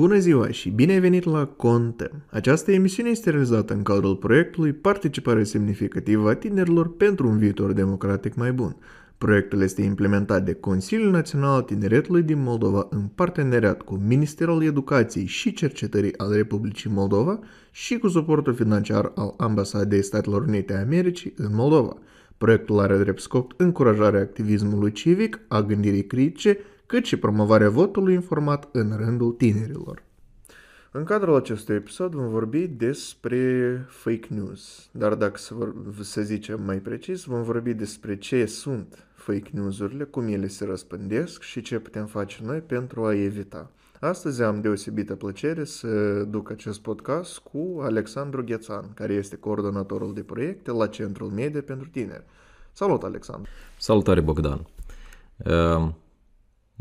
Bună ziua și bine ai venit la Contem! Această emisiune este realizată în cadrul proiectului Participare semnificativă a tinerilor pentru un viitor democratic mai bun. Proiectul este implementat de Consiliul Național al Tineretului din Moldova în parteneriat cu Ministerul Educației și Cercetării al Republicii Moldova și cu suportul financiar al Ambasadei Statelor Unite a Americii în Moldova. Proiectul are drept scop încurajarea activismului civic, a gândirii critice cât și promovarea votului informat în rândul tinerilor. În cadrul acestui episod vom vorbi despre fake news, dar dacă să, vor, să zicem mai precis, vom vorbi despre ce sunt fake news-urile, cum ele se răspândesc și ce putem face noi pentru a evita. Astăzi am deosebită plăcere să duc acest podcast cu Alexandru Ghețan, care este coordonatorul de proiecte la Centrul Media pentru Tineri. Salut, Alexandru! Salutare, Bogdan! Uh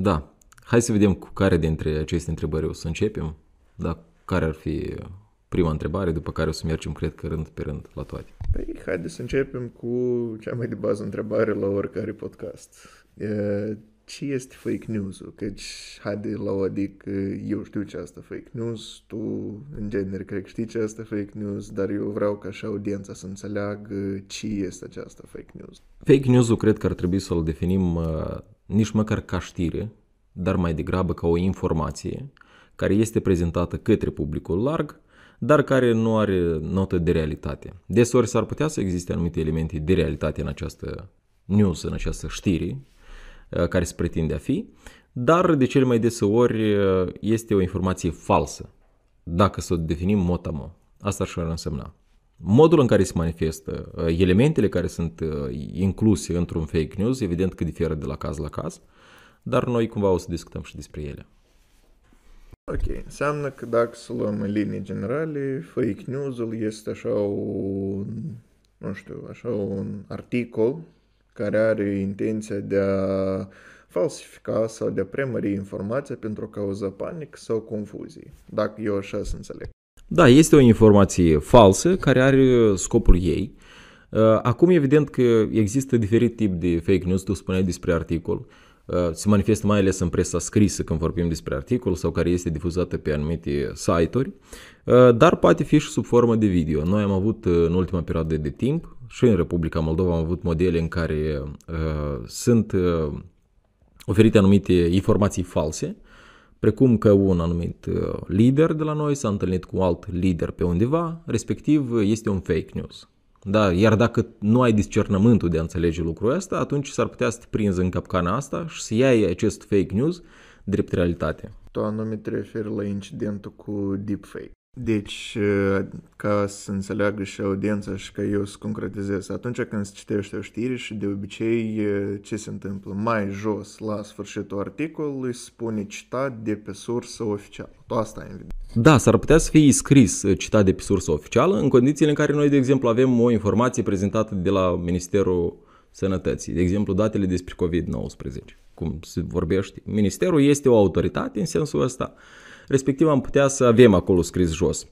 da. Hai să vedem cu care dintre aceste întrebări o să începem. Da, care ar fi prima întrebare, după care o să mergem, cred că, rând pe rând la toate. Păi, haide să începem cu cea mai de bază întrebare la oricare podcast. E, ce este fake news-ul? Căci, haide la o adică, eu știu ce asta fake news, tu, în genere, cred că știi ce asta fake news, dar eu vreau ca și audiența să înțeleagă ce este această fake news. Fake news-ul cred că ar trebui să-l definim uh, nici măcar ca știre, dar mai degrabă ca o informație care este prezentată către publicul larg, dar care nu are notă de realitate. Deseori s-ar putea să existe anumite elemente de realitate în această news, în această știre, uh, care se pretinde a fi, dar de cele mai deseori uh, este o informație falsă, dacă să o definim motamo. Asta ar însemna. Modul în care se manifestă, uh, elementele care sunt uh, incluse într-un fake news, evident că diferă de la caz la caz, dar noi cumva o să discutăm și despre ele. Ok, înseamnă că dacă să luăm în linii generale, fake news-ul este așa un, nu știu, așa un articol care are intenția de a falsifica sau de a premări informația pentru a cauza panică sau confuzie, dacă eu așa să înțeleg. Da, este o informație falsă care are scopul ei. Uh, acum, evident că există diferit tip de fake news, tu spuneai despre articol, uh, se manifestă mai ales în presa scrisă când vorbim despre articol sau care este difuzată pe anumite site-uri, uh, dar poate fi și sub formă de video. Noi am avut în ultima perioadă de timp și în Republica Moldova am avut modele în care uh, sunt uh, oferite anumite informații false, precum că un anumit uh, lider de la noi s-a întâlnit cu alt lider pe undeva, respectiv uh, este un fake news. Da, iar dacă nu ai discernământul de a înțelege lucrul ăsta, atunci s-ar putea să te prinzi în capcana asta și să iei acest fake news drept realitate. Tu anume te referi la incidentul cu deepfake. Deci, ca să înțeleagă și audiența și ca eu să concretizez, atunci când se citește o știre și de obicei ce se întâmplă? Mai jos, la sfârșitul articolului, spune citat de pe sursă oficială. Tu asta ai în vedere. Da, s-ar putea să fie scris citat de pe sursă oficială în condițiile în care noi, de exemplu, avem o informație prezentată de la Ministerul Sănătății, de exemplu, datele despre COVID-19, cum se vorbește. Ministerul este o autoritate în sensul ăsta respectiv am putea să avem acolo scris jos.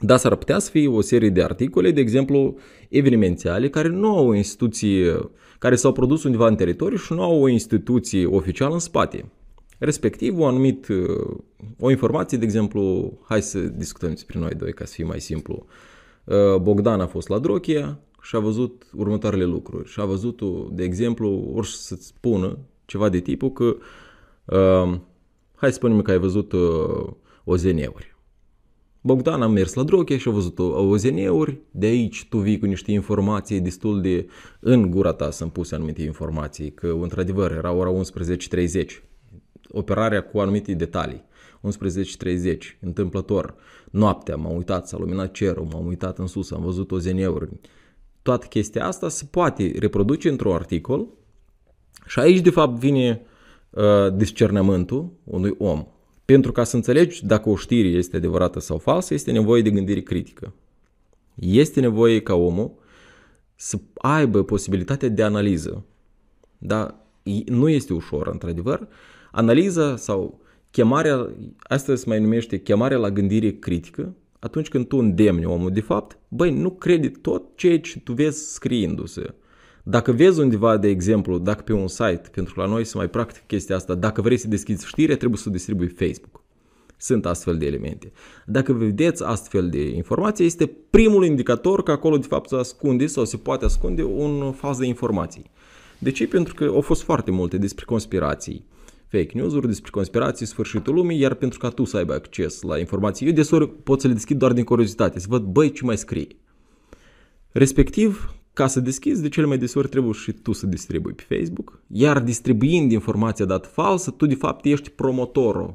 Dar s-ar putea să fie o serie de articole, de exemplu, evenimențiale, care nu au o instituție, care s-au produs undeva în teritoriu și nu au o instituție oficială în spate. Respectiv, o anumit, o informație, de exemplu, hai să discutăm despre noi doi ca să fie mai simplu. Bogdan a fost la Drochia și a văzut următoarele lucruri. Și a văzut, de exemplu, ori să-ți spună ceva de tipul că Hai să spunem că ai văzut uh, OZN-uri. Bogdan a mers la Droche și a văzut OZN-uri, de aici tu vii cu niște informații destul de... În gura ta sunt puse anumite informații, că într-adevăr era ora 11.30, operarea cu anumite detalii. 11.30, întâmplător, noaptea, m-am uitat, s-a luminat cerul, m-am uitat în sus, am văzut OZN-uri. Toată chestia asta se poate reproduce într-un articol și aici de fapt vine Uh, discernământul unui om. Pentru ca să înțelegi dacă o știre este adevărată sau falsă, este nevoie de gândire critică. Este nevoie ca omul să aibă posibilitatea de analiză. Dar nu este ușor, într-adevăr. Analiza sau chemarea, asta se mai numește chemarea la gândire critică, atunci când tu îndemni omul de fapt, băi, nu crede tot ceea ce tu vezi scriindu-se. Dacă vezi undeva, de exemplu, dacă pe un site, pentru că la noi se mai practic chestia asta, dacă vrei să deschizi știre, trebuie să o distribui Facebook. sunt astfel de elemente. Dacă vedeți astfel de informații, este primul indicator că acolo de fapt se ascunde sau se poate ascunde un faz de informații. De ce? Pentru că au fost foarte multe despre conspirații, fake news-uri, despre conspirații, sfârșitul lumii, iar pentru ca tu să aibă acces la informații, eu desori pot să le deschid doar din curiozitate, să văd, băi, ce mai scrie. Respectiv, ca să deschizi, de cele mai desori trebuie și tu să distribui pe Facebook, iar distribuind informația dată falsă, tu de fapt ești promotorul.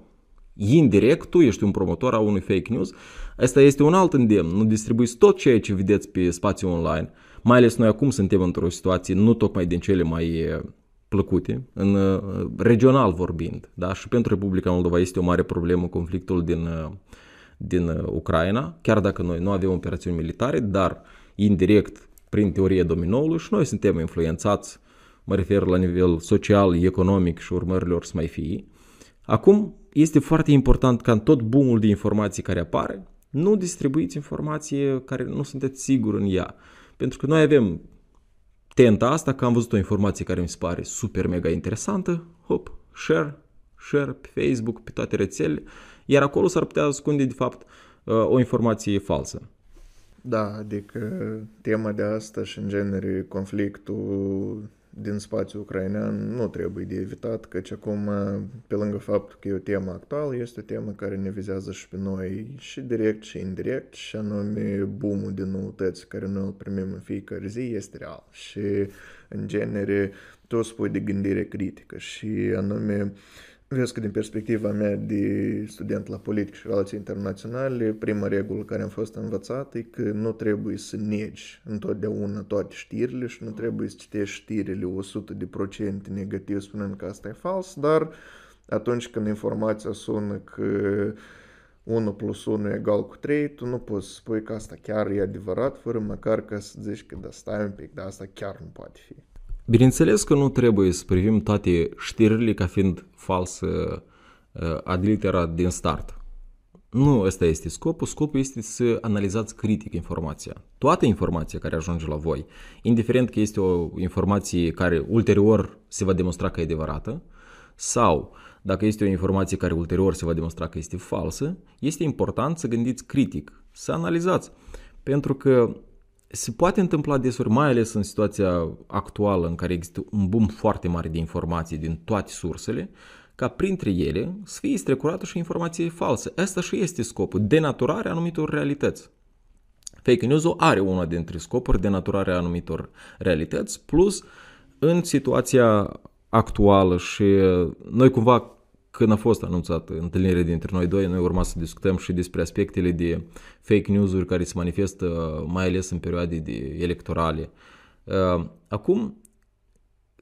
Indirect, tu ești un promotor a unui fake news. Asta este un alt îndemn. Nu distribuiți tot ceea ce vedeți pe spațiu online. Mai ales noi acum suntem într-o situație nu tocmai din cele mai plăcute, în regional vorbind. Da? Și pentru Republica Moldova este o mare problemă conflictul din, din Ucraina, chiar dacă noi nu avem operațiuni militare, dar indirect prin teoria dominoului și noi suntem influențați, mă refer la nivel social, economic și urmărilor să mai fie. Acum, este foarte important ca în tot boomul de informații care apare, nu distribuiți informație care nu sunteți siguri în ea. Pentru că noi avem tenta asta că am văzut o informație care mi se pare super mega interesantă, hop, share, share pe Facebook, pe toate rețelele, iar acolo s-ar putea ascunde de fapt o informație falsă. Da, adică tema de asta și în genere conflictul din spațiul ucrainean nu trebuie de evitat, căci acum, pe lângă faptul că e o temă actuală, este o temă care ne vizează și pe noi și direct și indirect, și anume boom de noutăți care noi îl primim în fiecare zi este real. Și, în genere, tu spui de gândire critică și anume Vezi că din perspectiva mea de student la politică și relații internaționale, prima regulă care am fost învățat e că nu trebuie să negi întotdeauna toate știrile și nu trebuie să citești știrile 100% negativ spunând că asta e fals, dar atunci când informația sună că 1 plus 1 e egal cu 3, tu nu poți să spui că asta chiar e adevărat, fără măcar ca să zici că da, stai un pic, dar asta chiar nu poate fi. Bineînțeles că nu trebuie să privim toate știrile ca fiind falsă uh, ad litera din start. Nu ăsta este scopul, scopul este să analizați critic informația. Toată informația care ajunge la voi, indiferent că este o informație care ulterior se va demonstra că e adevărată, sau dacă este o informație care ulterior se va demonstra că este falsă, este important să gândiți critic, să analizați. Pentru că se poate întâmpla desuri, mai ales în situația actuală în care există un boom foarte mare de informații din toate sursele, ca printre ele să fie strecurată și informație falsă. Asta și este scopul, denaturarea anumitor realități. Fake news-ul are una dintre scopuri, denaturarea anumitor realități, plus în situația actuală și noi cumva când a fost anunțată întâlnirea dintre noi doi, noi urma să discutăm și despre aspectele de fake news-uri care se manifestă mai ales în perioade de electorale. Uh, acum,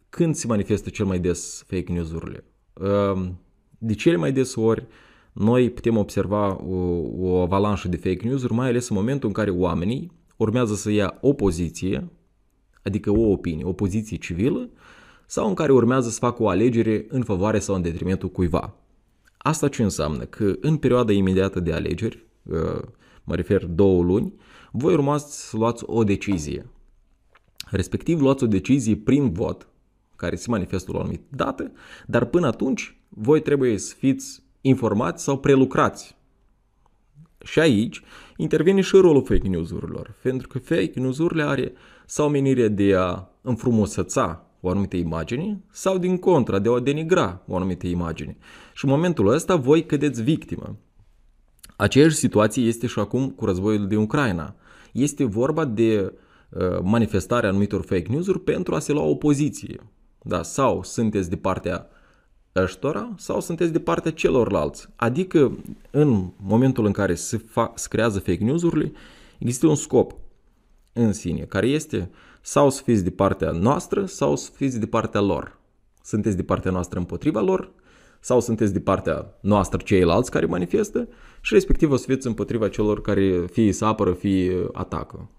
când se manifestă cel mai des fake news-urile? Uh, de cele mai des ori, noi putem observa o, o avalanșă de fake news-uri, mai ales în momentul în care oamenii urmează să ia o poziție, adică o opinie, o poziție civilă, sau în care urmează să facă o alegere în favoare sau în detrimentul cuiva. Asta ce înseamnă? Că în perioada imediată de alegeri, uh, mă refer două luni, voi urmați să luați o decizie. Respectiv luați o decizie prin vot, care se manifestă la o anumită dată, dar până atunci voi trebuie să fiți informați sau prelucrați. Și aici intervine și rolul fake news-urilor, pentru că fake news-urile are sau menirea de a înfrumuseța o anumită imagine sau din contra de a denigra o anumită imagine. Și în momentul ăsta voi cădeți victimă. Aceeași situație este și acum cu războiul din Ucraina. Este vorba de uh, manifestarea anumitor fake news-uri pentru a se lua o poziție. Da, sau sunteți de partea ăștora sau sunteți de partea celorlalți. Adică în momentul în care se, fa- se creează fake news-urile, există un scop în sine, care este sau să fiți de partea noastră sau să fiți de partea lor. Sunteți de partea noastră împotriva lor sau sunteți de partea noastră ceilalți care manifestă și respectiv o să fiți împotriva celor care fie să apără, fie atacă.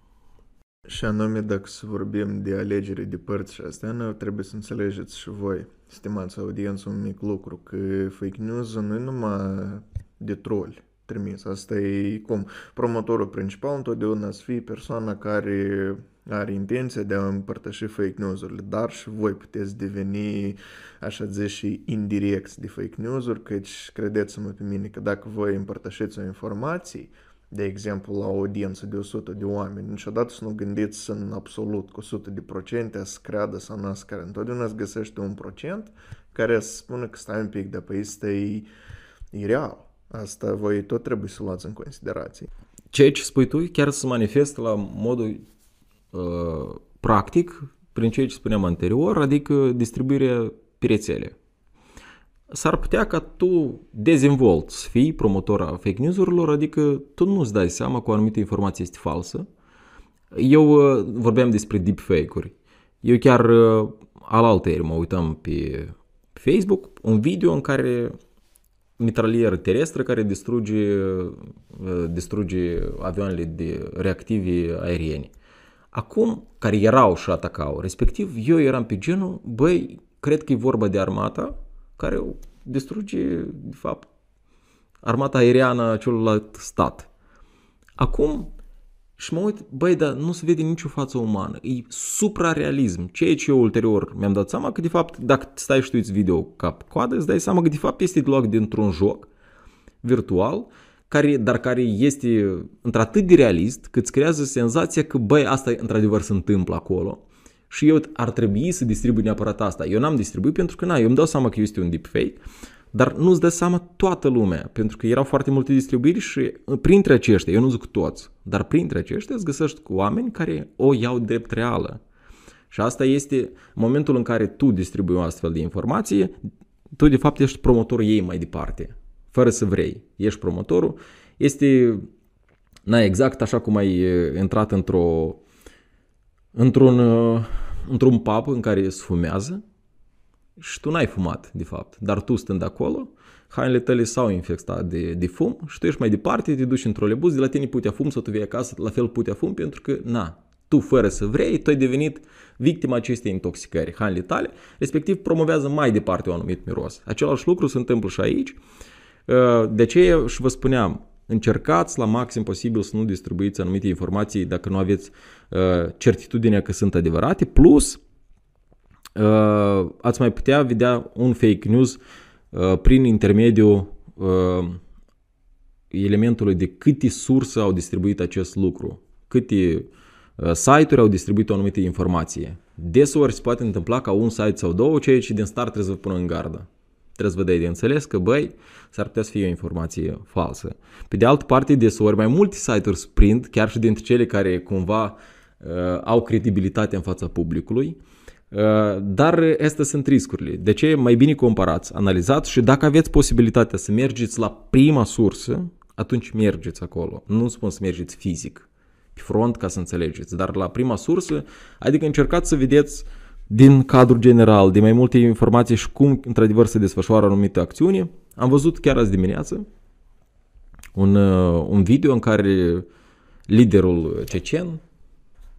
Și anume, dacă să vorbim de alegere de părți și astea, trebuie să înțelegeți și voi, stimați audiență, un mic lucru, că fake news nu e numai de troli trimis. Asta e cum promotorul principal întotdeauna să fie persoana care are intenția de a împărtăși fake news-urile, dar și voi puteți deveni, așa zis, și indirect de fake news-uri, căci credeți-mă pe mine că dacă voi împărtășiți o informație, de exemplu, la o audiență de 100 de oameni, niciodată să nu gândiți în absolut cu 100 de procente să creadă sau nu să creadă. Întotdeauna îți găsește un procent care să spună că stai un pic, dar pe ăsta e, e real. Asta voi tot trebuie să luați în considerație. Ceea ce spui tu chiar se manifestă la modul uh, practic prin ceea ce spuneam anterior, adică distribuirea pe rețele. S-ar putea ca tu dezvolt să fii promotor a fake news-urilor, adică tu nu-ți dai seama că o anumită informație este falsă. Eu uh, vorbeam despre deepfake-uri. Eu chiar uh, alaltăieri mă uitam pe Facebook un video în care mitralieră terestră care distruge, uh, distruge avioanele de reactivi aerieni. Acum, care erau și atacau, respectiv, eu eram pe genul, băi, cred că e vorba de armata care distruge, de fapt, armata aeriană a celuilalt stat. Acum, și mă uit, băi, dar nu se vede nicio față umană. E suprarealism. Ceea ce eu ulterior mi-am dat seama că, de fapt, dacă stai și tu uiți video cap-coadă, îți dai seama că, de fapt, este luat dintr-un joc virtual, care, dar care este într-atât de realist că îți creează senzația că, băi, asta într-adevăr se întâmplă acolo. Și eu ar trebui să distribui neapărat asta. Eu n-am distribuit pentru că, na, eu îmi dau seama că este un deepfake dar nu-ți dă seama toată lumea, pentru că erau foarte multe distribuiri și uh, printre aceștia, eu nu zic toți, dar printre aceștia îți găsești cu oameni care o iau drept reală. Și asta este momentul în care tu distribui o astfel de informație, tu de fapt ești promotorul ei mai departe, fără să vrei. Ești promotorul, este na, exact așa cum ai uh, intrat într-o într-un, uh, într-un pub în care se fumează și tu n-ai fumat, de fapt. Dar tu stând acolo, hainele tale s-au infectat de, de fum și tu ești mai departe, te duci într-o lebuz, de la tine putea fum sau tu vei acasă, la fel putea fum, pentru că, na, tu fără să vrei, tu ai devenit victima acestei intoxicări. Hainele tale, respectiv, promovează mai departe un anumit miros. Același lucru se întâmplă și aici. Uh, de aceea și vă spuneam, încercați la maxim posibil să nu distribuiți anumite informații dacă nu aveți uh, certitudinea că sunt adevărate, plus uh, ați mai putea vedea un fake news uh, prin intermediul uh, elementului de câte surse au distribuit acest lucru, câte uh, site-uri au distribuit o anumită informație. Deseori se poate întâmpla ca un site sau două, ceea ce din start trebuie să vă pună în gardă. Trebuie să vă dai de înțeles că, băi, s-ar putea să fie o informație falsă. Pe de altă parte, deseori mai multe site-uri sprint, chiar și dintre cele care cumva uh, au credibilitate în fața publicului, Uh, dar astea sunt riscurile. De ce mai bine comparați, analizați și dacă aveți posibilitatea să mergeți la prima sursă, atunci mergeți acolo. Nu spun să mergeți fizic, pe front ca să înțelegeți, dar la prima sursă, adică încercați să vedeți din cadrul general, de mai multe informații și cum într-adevăr se desfășoară anumite acțiuni. Am văzut chiar azi dimineață un, uh, un video în care liderul cecen,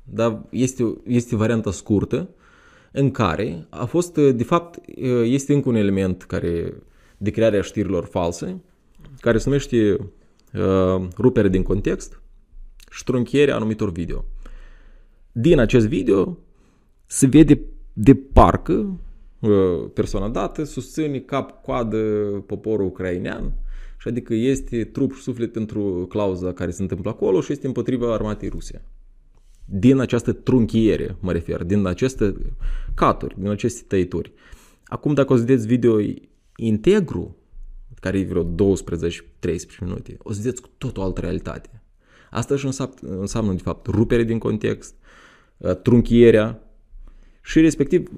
dar este, este varianta scurtă, în care a fost, de fapt, este încă un element care, de crearea știrilor false, care se numește uh, rupere din context și trunchierea anumitor video. Din acest video se vede de parcă uh, persoana dată susține cap-coadă poporul ucrainean și adică este trup și suflet pentru clauza care se întâmplă acolo și este împotriva armatei Rusia din această trunchiere, mă refer, din aceste caturi, din aceste tăituri. Acum, dacă o să vedeți video integru, care e vreo 12-13 minute, o să vedeți cu tot o altă realitate. Asta și înseamnă, de fapt, rupere din context, uh, trunchierea și, respectiv,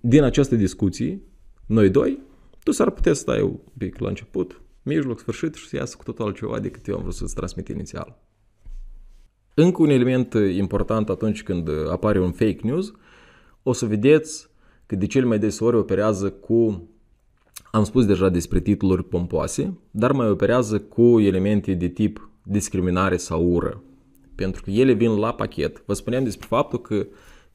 din această discuție, noi doi, tu s-ar putea să stai un pic la început, mijloc, sfârșit și să iasă cu totul altceva decât eu am vrut să-ți transmit inițial. Încă un element important atunci când apare un fake news, o să vedeți că de cel mai des ori operează cu, am spus deja despre titluri pompoase, dar mai operează cu elemente de tip discriminare sau ură. Pentru că ele vin la pachet. Vă spuneam despre faptul că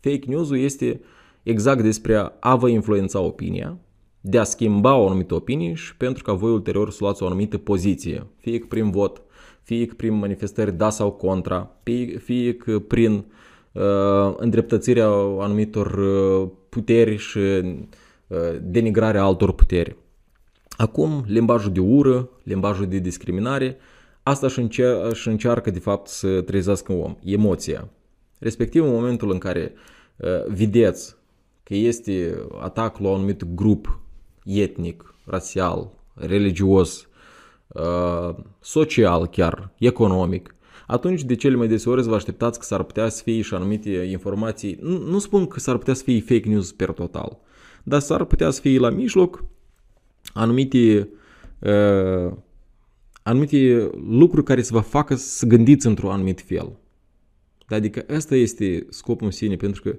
fake news-ul este exact despre a vă influența opinia, de a schimba o anumită opinie și pentru ca voi ulterior să luați o anumită poziție, fie că prin vot, fie că prin manifestări da sau contra, fie, fie că prin uh, îndreptățirea anumitor uh, puteri și uh, denigrarea altor puteri. Acum, limbajul de ură, limbajul de discriminare, asta își, încer- își încearcă de fapt să trezească un om, emoția. Respectiv în momentul în care uh, vedeți că este atac la un anumit grup etnic, rasial, religios, uh, social chiar, economic, atunci de cele mai deseori vă așteptați că s-ar putea să fie și anumite informații, nu, nu spun că s-ar putea să fie fake news per total, dar s-ar putea să fie la mijloc anumite, uh, anumite lucruri care să vă facă să gândiți într-un anumit fel. Adică ăsta este scopul în sine, pentru că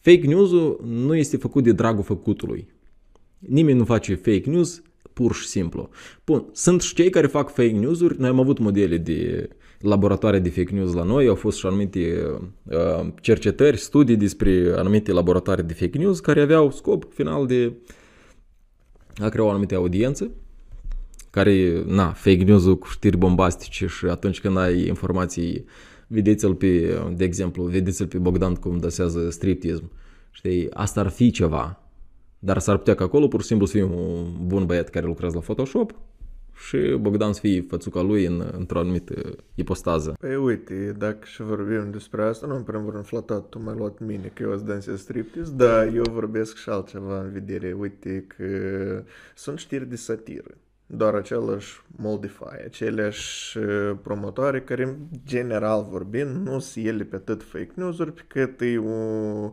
fake news-ul nu este făcut de dragul făcutului. Nimeni nu face fake news pur și simplu. Bun, sunt și cei care fac fake news-uri. Noi am avut modele de laboratoare de fake news la noi, au fost și anumite uh, cercetări, studii despre anumite laboratoare de fake news care aveau scop final de a crea o anumită audiență care, na, fake news-ul cu știri bombastice și atunci când ai informații, vedeți-l pe, de exemplu, vedeți-l pe Bogdan cum dasează striptism. Știi, asta ar fi ceva. Dar s-ar putea ca acolo pur și simplu să fie un bun băiat care lucrează la Photoshop și Bogdan să fie fățuca lui în, într-o anumită ipostază. Păi uite, dacă și vorbim despre asta, nu în primul rând flatat, tu m-ai luat mine că eu îți dansez striptease, da, eu vorbesc și altceva în vedere, uite că sunt știri de satiră doar același Moldify, aceleași uh, promotoare care, general vorbind, nu sunt ele pe atât fake news-uri, pe cât e un,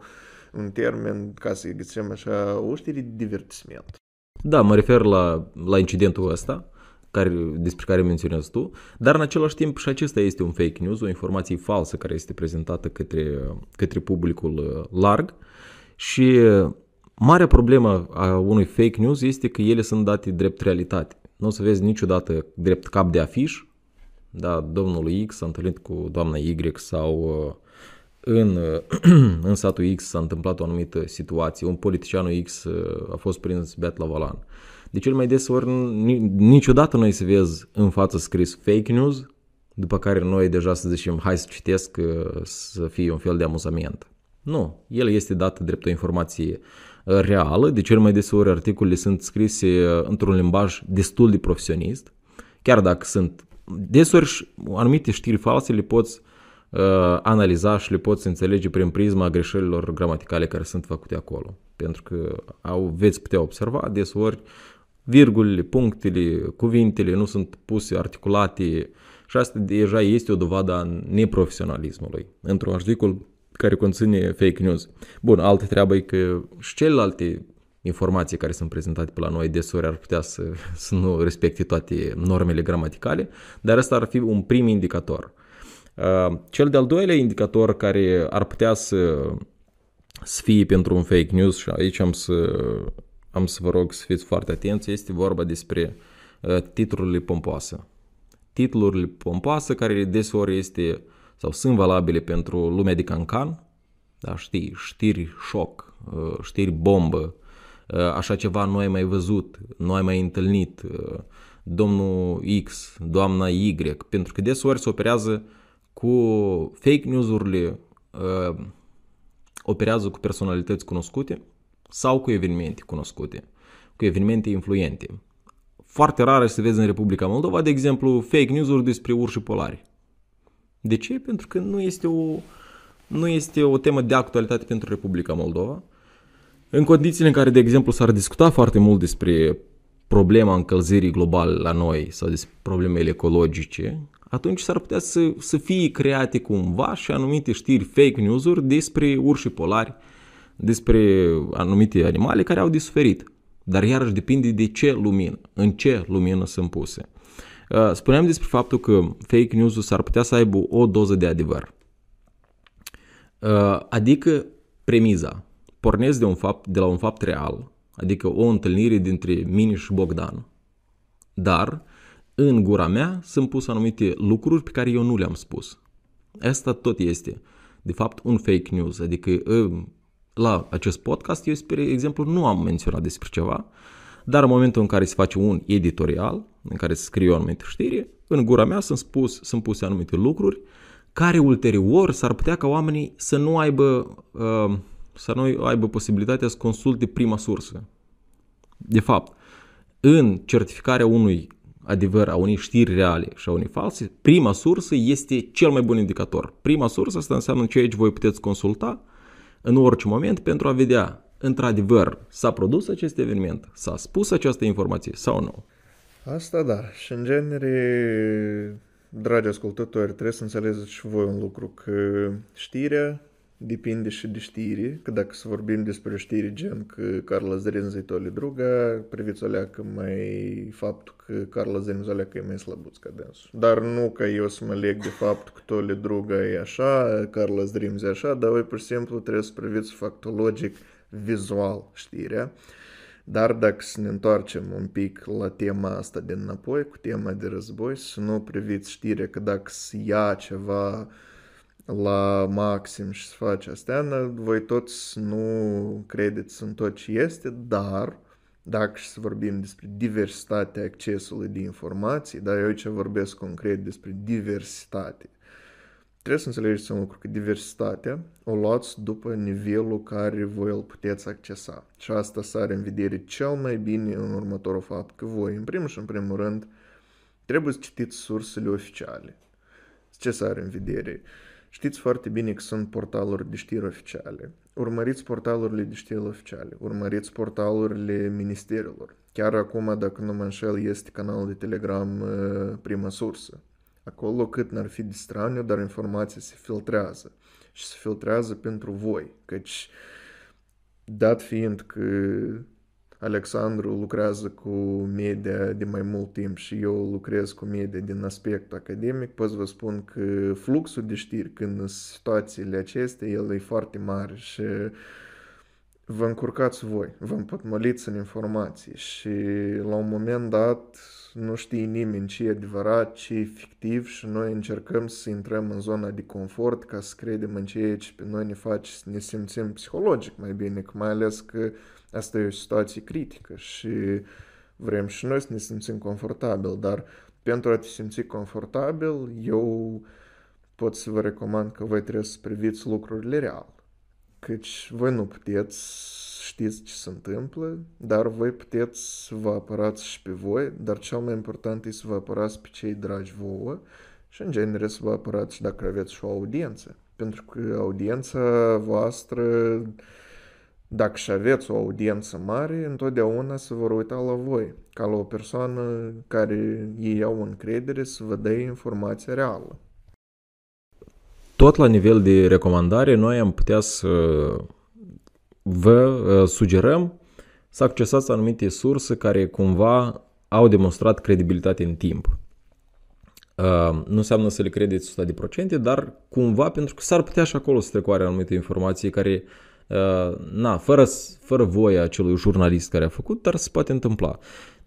un termen, ca să găsim așa, o știre de divertisment. Da, mă refer la, la incidentul ăsta, care, despre care menționezi tu, dar în același timp și acesta este un fake news, o informație falsă care este prezentată către, către publicul uh, larg și marea problemă a unui fake news este că ele sunt date drept realitate. Nu o să vezi niciodată drept cap de afiș, da, domnul X s-a întâlnit cu doamna Y sau uh, în, în satul X s-a întâmplat o anumită situație, un politician X uh, a fost prins beat la volan. De cel mai des ori niciodată noi să vezi în față scris fake news, după care noi deja să zicem hai să citesc uh, să fie un fel de amuzament. Nu, el este dat drept o informație reală, de cel mai deseori articolele sunt scrise uh, într-un limbaj destul de profesionist, chiar dacă sunt deseori anumite știri false le poți uh, analiza și le poți înțelege prin prisma greșelilor gramaticale care sunt făcute acolo. Pentru că au, veți putea observa deseori virgulele, punctele, cuvintele nu sunt puse articulate și asta deja este o dovadă a neprofesionalismului. Într-un articol care conține fake news. Bun, altă treabă e că și celelalte informații care sunt prezentate pe la noi deseori ar putea să, să nu respecte toate normele gramaticale, dar asta ar fi un prim indicator. Uh, cel de-al doilea indicator care ar putea să, să fie pentru un fake news și aici am să, am să vă rog să fiți foarte atenți, este vorba despre uh, titlurile pompoase. Titlurile pompoase care deseori este sau sunt valabile pentru lumea de cancan, da, știi, știri șoc, uh, știri bombă, uh, așa ceva nu ai mai văzut, nu ai mai întâlnit, uh, domnul X, doamna Y, pentru că deseori se operează cu fake news-urile, operează cu personalități cunoscute sau cu evenimente cunoscute, cu evenimente influente. Foarte rar să vezi în Republica Moldova, de exemplu, fake news-uri despre urși polari. De ce? Pentru că nu este o, nu este o temă de actualitate pentru Republica Moldova. În condițiile în care, de exemplu, s-ar discuta foarte mult despre problema încălzirii globale la noi sau despre problemele ecologice, atunci s-ar putea să, să fie create cumva și anumite știri fake news-uri despre urși polari, despre anumite animale care au de suferit. Dar iarăși depinde de ce lumină, în ce lumină sunt puse. Uh, spuneam despre faptul că fake news-ul s-ar putea să aibă o doză de adevăr. Uh, adică premiza. Pornesc de, un fapt, de la un fapt real, adică o întâlnire dintre mine și Bogdan. Dar în gura mea sunt pus anumite lucruri pe care eu nu le-am spus. Asta tot este, de fapt, un fake news. Adică uh, la acest podcast eu, spre exemplu, nu am menționat despre ceva, dar în momentul în care se face un editorial, în care se scrie o anumită știre, în gura mea sunt, spus, sunt puse anumite lucruri care ulterior s-ar putea ca oamenii să nu aibă, uh, să nu aibă posibilitatea să consulte prima sursă. De fapt, în certificarea unui adevăr, a unei știri reale și a unei false, prima sursă este cel mai bun indicator. Prima sursă asta înseamnă ceea ce voi puteți consulta în orice moment pentru a vedea într-adevăr s-a produs acest eveniment, s-a spus această informație sau nu. Asta da. Și în genere, dragi ascultători, trebuie să înțelegeți și voi un lucru, că știrea depinde și de știri, că dacă să vorbim despre știri gen că Carla Zrin tole druga, priviți o leacă mai faptul că Carla Zrin o leacă e mai slăbuț ca dânsul. Dar nu că eu să mă leg de faptul că tole druga e așa, Carla Zrin e așa, dar voi pur și simplu trebuie să priviți factologic vizual știrea. Dar dacă să ne întoarcem un pic la tema asta de înapoi, cu tema de război, să nu priviți știrea că dacă să ia ceva la maxim și să faci astea, voi toți nu credeți în tot ce este, dar dacă și să vorbim despre diversitatea accesului de informații, dar eu aici vorbesc concret despre diversitate. Trebuie să înțelegeți un lucru, că diversitatea o luați după nivelul care voi îl puteți accesa. Și asta să are în vedere cel mai bine în următorul fapt, că voi, în primul și în primul rând, trebuie să citiți sursele oficiale. Ce să are în vedere? Știți foarte bine că sunt portaluri de știri oficiale. Urmăriți portalurile de știri oficiale, urmăriți portalurile ministerilor. Chiar acum, dacă nu mă înșel, este canalul de Telegram uh, Prima Sursă. Acolo cât n-ar fi de straniu, dar informația se filtrează. Și se filtrează pentru voi, căci dat fiind că Alexandru lucrează cu media de mai mult timp și eu lucrez cu media din aspect academic, pot să vă spun că fluxul de știri când în situațiile acestea, el e foarte mare și vă încurcați voi, vă împotmoliți în informații și la un moment dat nu știe nimeni ce e adevărat, ce e fictiv și noi încercăm să intrăm în zona de confort ca să credem în ceea ce pe noi ne face să ne simțim psihologic mai bine, că mai ales că asta e o situație critică și vrem și noi să ne simțim confortabil, dar pentru a te simți confortabil, eu pot să vă recomand că voi trebuie să priviți lucrurile real. Căci voi nu puteți știți ce se întâmplă, dar voi puteți să vă apărați și pe voi, dar cel mai important e să vă apărați pe cei dragi vouă și în genere să vă apărați și dacă aveți și o audiență. Pentru că audiența voastră, dacă și aveți o audiență mare, întotdeauna se vor uita la voi, ca la o persoană care ei au încredere să vă dea informația reală. Tot la nivel de recomandare, noi am putea să vă uh, sugerăm să accesați anumite surse care cumva au demonstrat credibilitate în timp. Uh, nu înseamnă să le credeți 100%, dar cumva pentru că s-ar putea și acolo să trecoare anumite informații care, uh, na, fără, fără voia acelui jurnalist care a făcut, dar se poate întâmpla.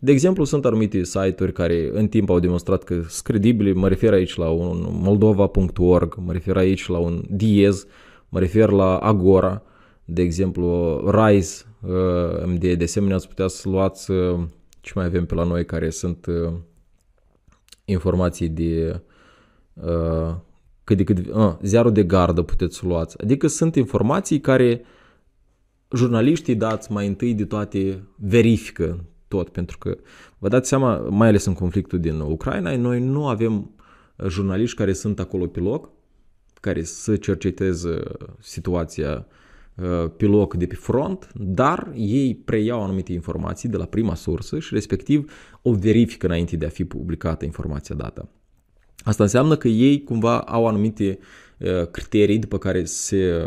De exemplu, sunt anumite site-uri care în timp au demonstrat că sunt credibile, mă refer aici la un moldova.org, mă refer aici la un Diez, mă refer la Agora, de exemplu, Rise uh, MD, de asemenea ați putea să luați uh, ce mai avem pe la noi care sunt uh, informații de cât de cât, uh, ziarul de gardă puteți să luați. Adică sunt informații care jurnaliștii dați mai întâi de toate verifică tot, pentru că vă dați seama, mai ales în conflictul din Ucraina, noi nu avem jurnaliști care sunt acolo pe loc, care să cerceteze situația Uh, pe loc de pe front, dar ei preiau anumite informații de la prima sursă și respectiv o verifică înainte de a fi publicată informația dată. Asta înseamnă că ei cumva au anumite uh, criterii după care se,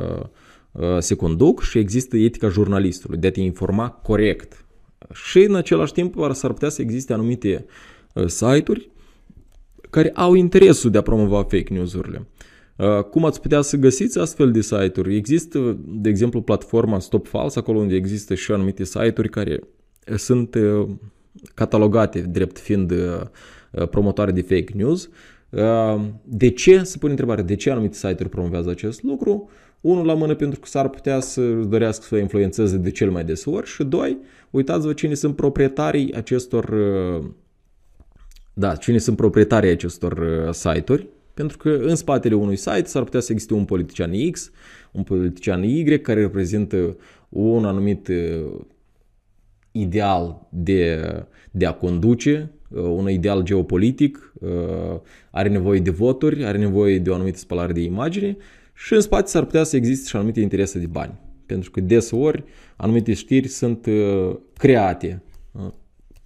uh, se conduc și există etica jurnalistului de a te informa corect. Și în același timp s-ar putea să existe anumite site-uri care au interesul de a promova fake news-urile. Uh, cum ați putea să găsiți astfel de site-uri? Există, de exemplu, platforma Stop False, acolo unde există și anumite site-uri care sunt uh, catalogate drept fiind uh, promotoare de fake news. De ce, se pune întrebarea, de ce anumite site-uri promovează acest lucru? Unul la mână pentru că s-ar putea să dorească să o influențeze de cel mai des ori și doi, uitați-vă cine sunt proprietarii acestor uh, da, cine sunt proprietarii acestor uh, site-uri, pentru că în spatele unui site s-ar putea să existe un politician X, un politician Y care reprezintă un anumit uh, ideal de, de a conduce, un ideal geopolitic, are nevoie de voturi, are nevoie de o anumită spălare de imagine și în spate s-ar putea să existe și anumite interese de bani. Pentru că deseori anumite știri sunt uh, create uh,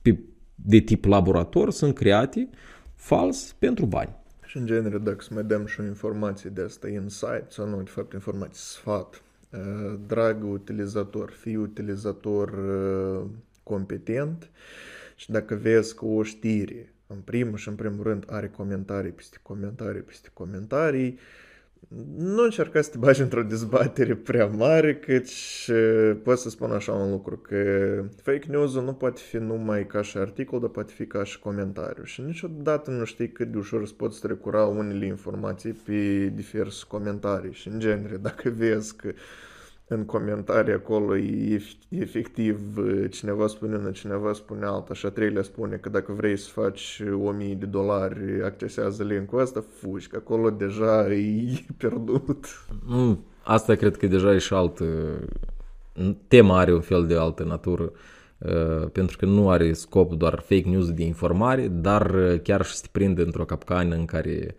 pe, de tip laborator, sunt create fals pentru bani. Și în genere, dacă să mai dăm și o informație de asta, insight, sau nu, de fapt, informație, sfat, uh, dragă utilizator, fii utilizator competent și dacă vezi că o știre, în primul și în primul rând, are comentarii peste comentarii peste comentarii, nu încerca să te bagi într-o dezbatere prea mare, căci pot să spun așa un lucru, că fake news-ul nu poate fi numai ca și articol, dar poate fi ca și comentariu. Și niciodată nu știi cât de ușor îți poți trecura unele informații pe diverse comentarii. Și în genere, dacă vezi că în comentarii acolo efectiv cineva spune una, cineva spune alta și a treilea spune că dacă vrei să faci 1000 de dolari, accesează link-ul ăsta, fugi, că acolo deja e pierdut. Mm, asta cred că deja e și altă... Tema are un fel de altă natură, pentru că nu are scop doar fake news de informare, dar chiar și să te prinde într-o capcană în care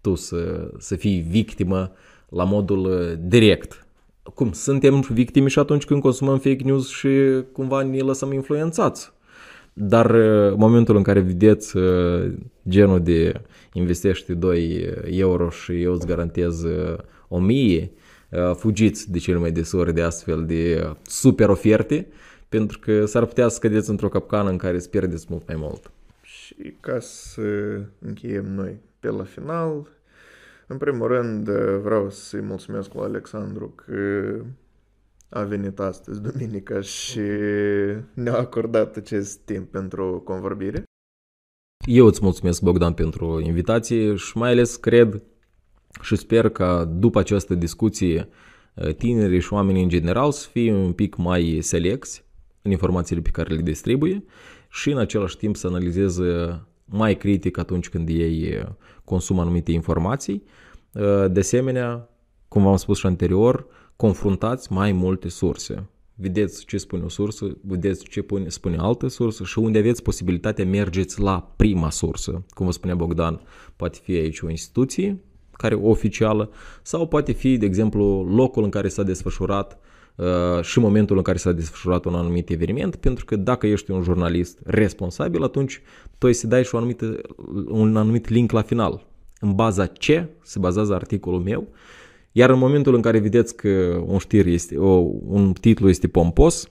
tu să, să fii victimă la modul direct cum, suntem victime și atunci când consumăm fake news și cumva ne lăsăm influențați. Dar uh, momentul în care vedeți uh, genul de investește 2 euro și eu îți garantez 1000, uh, fugiți de cel mai des ori de astfel de super oferte, pentru că s-ar putea să cădeți într-o capcană în care îți pierdeți mult mai mult. Și ca să încheiem noi pe la final, în primul rând, vreau să-i mulțumesc lui Alexandru că a venit astăzi, duminica, și ne-a acordat acest timp pentru convorbire. Eu îți mulțumesc, Bogdan, pentru invitație și mai ales cred și sper că după această discuție tinerii și oamenii în general să fie un pic mai selecți în informațiile pe care le distribuie și în același timp să analizeze mai critic atunci când ei consumă anumite informații. De asemenea, cum v-am spus și anterior, confruntați mai multe surse. Vedeți ce spune o sursă, vedeți ce spune, spune altă sursă și unde aveți posibilitatea mergeți la prima sursă. Cum vă spunea Bogdan, poate fi aici o instituție care oficială sau poate fi, de exemplu, locul în care s-a desfășurat uh, și momentul în care s-a desfășurat un anumit eveniment, pentru că dacă ești un jurnalist responsabil, atunci tu îi să dai și un anumit, un anumit link la final. În baza ce se bazează articolul meu, iar în momentul în care vedeți că un știr este, o, un titlu este pompos,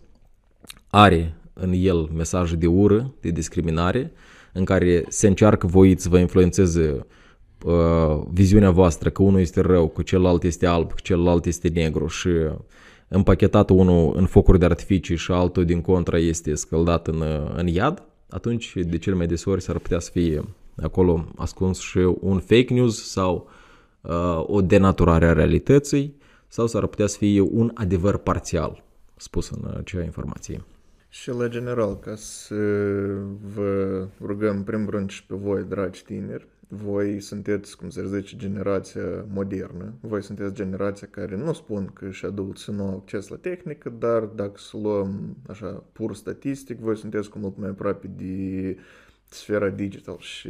are în el mesaje de ură, de discriminare, în care se încearcă voit să vă influențeze uh, viziunea voastră că unul este rău, că celălalt este alb, că celălalt este negru și împachetat unul în focuri de artificii și altul din contra este scăldat în, în iad, atunci de cel mai desori s-ar putea să fie acolo ascuns și un fake news sau uh, o denaturare a realității sau s-ar putea să fie un adevăr parțial spus în acea informație. Și la general, ca să vă rugăm în primul rând și pe voi, dragi tineri, voi sunteți, cum se zice, generația modernă. Voi sunteți generația care nu spun că și adulții nu au acces la tehnică, dar dacă să luăm așa pur statistic, voi sunteți cu mult mai aproape de sfera digital și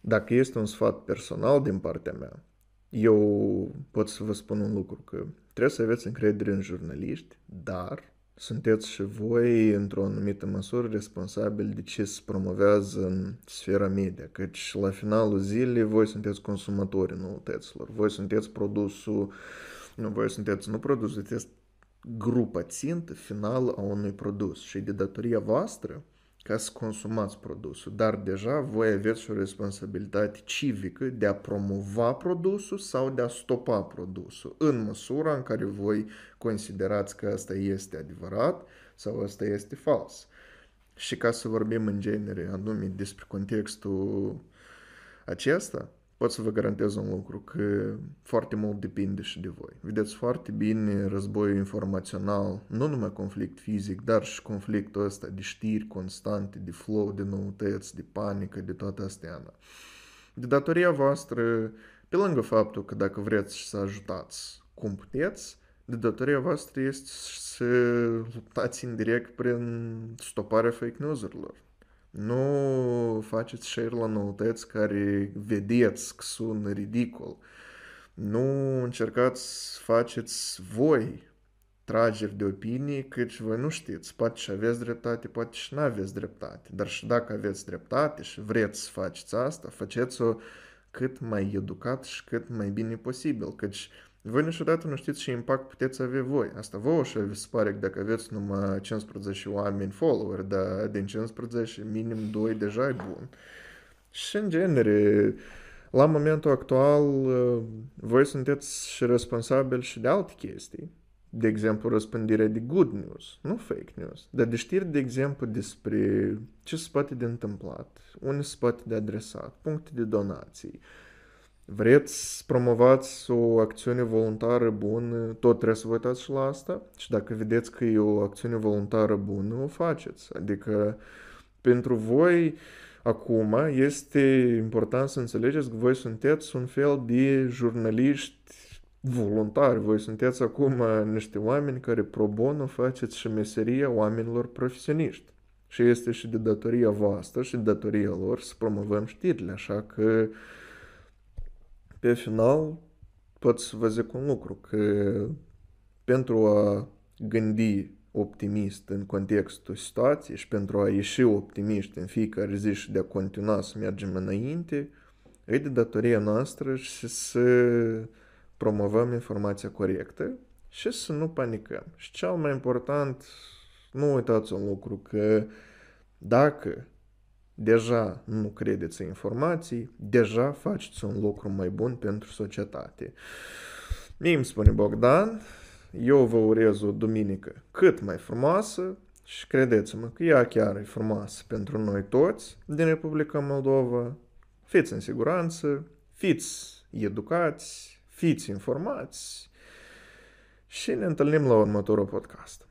dacă este un sfat personal din partea mea, eu pot să vă spun un lucru, că trebuie să aveți încredere în jurnaliști, dar sunteți și voi, într-o anumită măsură, responsabili de ce se promovează în sfera media, căci la finalul zilei voi sunteți consumatorii noutăților, voi sunteți produsul, nu, voi sunteți nu produsul, sunteți grupa țintă final a unui produs. Și de datoria voastră ca să consumați produsul, dar deja voi aveți o responsabilitate civică de a promova produsul sau de a stopa produsul, în măsura în care voi considerați că asta este adevărat sau asta este fals. Și ca să vorbim în genere anume despre contextul acesta, pot să vă garantez un lucru, că foarte mult depinde și de voi. Vedeți foarte bine războiul informațional, nu numai conflict fizic, dar și conflictul ăsta de știri constante, de flow, de noutăți, de panică, de toate astea. De datoria voastră, pe lângă faptul că dacă vreți să ajutați cum puteți, de datoria voastră este să luptați indirect prin stoparea fake news-urilor nu faceți share la noutăți care vedeți că sună ridicol. Nu încercați să faceți voi trageri de opinie, căci voi nu știți. Poate și aveți dreptate, poate și nu aveți dreptate. Dar și dacă aveți dreptate și vreți să faceți asta, faceți-o cât mai educat și cât mai bine posibil, căci voi niciodată nu știți ce impact puteți avea voi. Asta vouă și vi se pare că dacă aveți numai 15 oameni follower, dar din 15 minim 2 deja e bun. Și în genere, la momentul actual, voi sunteți și responsabili și de alte chestii. De exemplu, răspândirea de good news, nu fake news, dar de știri, de exemplu, despre ce se poate de întâmplat, unde se poate de adresat, puncte de donații, Vreți să promovați o acțiune voluntară bună, tot trebuie să vă uitați și la asta și dacă vedeți că e o acțiune voluntară bună, o faceți. Adică pentru voi acum este important să înțelegeți că voi sunteți un fel de jurnaliști voluntari. Voi sunteți acum niște oameni care pro bono faceți și meseria oamenilor profesioniști. Și este și de datoria voastră și de datoria lor să promovăm știrile, așa că pe final pot să vă zic un lucru, că pentru a gândi optimist în contextul situației și pentru a ieși optimiști în fiecare zi și de a continua să mergem înainte, e de datoria noastră și să promovăm informația corectă și să nu panicăm. Și cel mai important, nu uitați un lucru, că dacă deja nu credeți în informații, deja faceți un lucru mai bun pentru societate. Mie îmi spune Bogdan, eu vă urez o duminică cât mai frumoasă și credeți-mă că ea chiar e frumoasă pentru noi toți din Republica Moldova. Fiți în siguranță, fiți educați, fiți informați și ne întâlnim la următorul podcast.